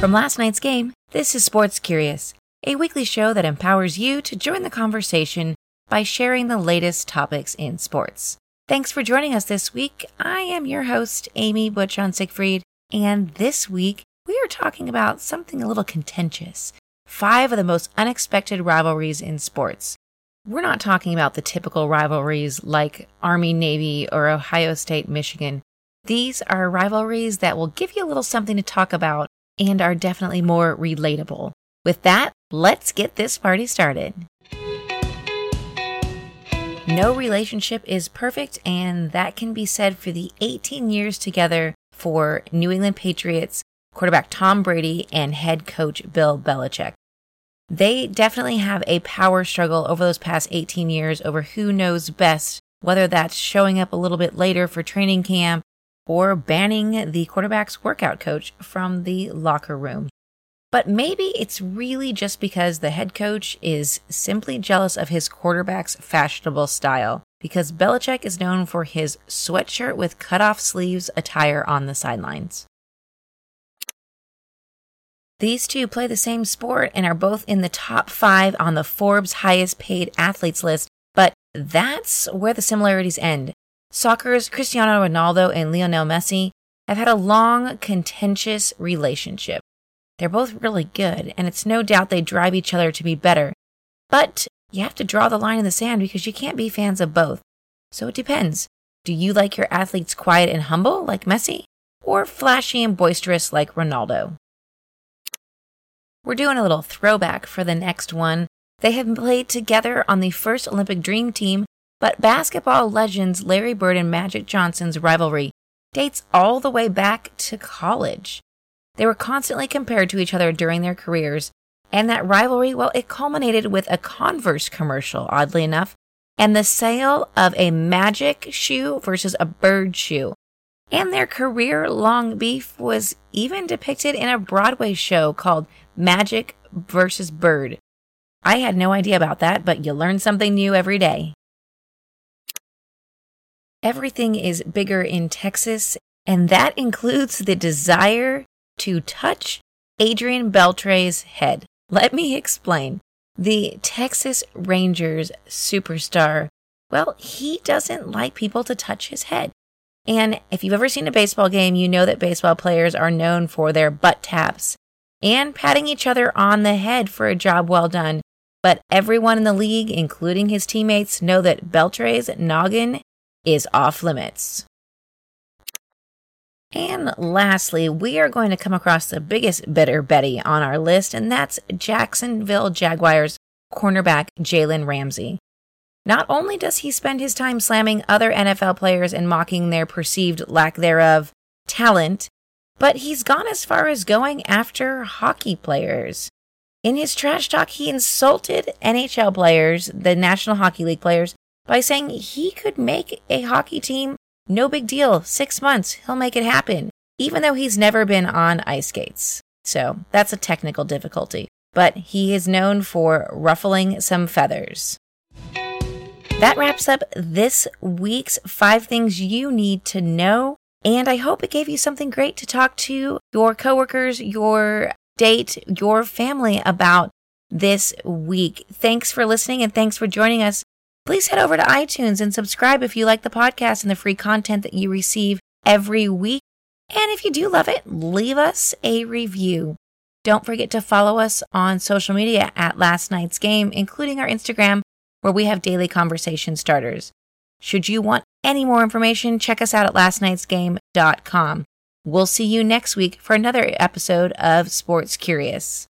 From last night's game, this is Sports Curious, a weekly show that empowers you to join the conversation by sharing the latest topics in sports. Thanks for joining us this week. I am your host, Amy Butchon Siegfried, and this week we are talking about something a little contentious five of the most unexpected rivalries in sports. We're not talking about the typical rivalries like Army Navy or Ohio State Michigan. These are rivalries that will give you a little something to talk about and are definitely more relatable. With that, let's get this party started. No relationship is perfect, and that can be said for the 18 years together for New England Patriots quarterback Tom Brady and head coach Bill Belichick. They definitely have a power struggle over those past 18 years over who knows best, whether that's showing up a little bit later for training camp or banning the quarterback's workout coach from the locker room. But maybe it's really just because the head coach is simply jealous of his quarterback's fashionable style, because Belichick is known for his sweatshirt with cutoff sleeves attire on the sidelines. These two play the same sport and are both in the top five on the Forbes highest paid athletes list, but that's where the similarities end. Soccer's Cristiano Ronaldo and Lionel Messi have had a long, contentious relationship. They're both really good, and it's no doubt they drive each other to be better. But you have to draw the line in the sand because you can't be fans of both. So it depends. Do you like your athletes quiet and humble like Messi, or flashy and boisterous like Ronaldo? We're doing a little throwback for the next one. They have played together on the first Olympic Dream Team, but basketball legends Larry Bird and Magic Johnson's rivalry dates all the way back to college. They were constantly compared to each other during their careers, and that rivalry, well, it culminated with a Converse commercial, oddly enough, and the sale of a Magic shoe versus a Bird shoe. And their career long beef was even depicted in a Broadway show called Magic versus Bird. I had no idea about that, but you learn something new every day. Everything is bigger in Texas, and that includes the desire to touch Adrian Beltre's head. Let me explain. The Texas Rangers superstar, well, he doesn't like people to touch his head. And if you've ever seen a baseball game, you know that baseball players are known for their butt taps and patting each other on the head for a job well done. But everyone in the league, including his teammates, know that Beltre's noggin is off limits. And lastly, we are going to come across the biggest bitter Betty on our list, and that's Jacksonville Jaguars cornerback Jalen Ramsey. Not only does he spend his time slamming other NFL players and mocking their perceived lack thereof talent, but he's gone as far as going after hockey players. In his trash talk, he insulted NHL players, the National Hockey League players, by saying he could make a hockey team no big deal. Six months, he'll make it happen, even though he's never been on ice skates. So that's a technical difficulty. But he is known for ruffling some feathers. That wraps up this week's five things you need to know. And I hope it gave you something great to talk to your coworkers, your date, your family about this week. Thanks for listening and thanks for joining us please head over to iTunes and subscribe if you like the podcast and the free content that you receive every week. And if you do love it, leave us a review. Don't forget to follow us on social media at Last Night's Game, including our Instagram, where we have daily conversation starters. Should you want any more information, check us out at lastnightsgame.com. We'll see you next week for another episode of Sports Curious.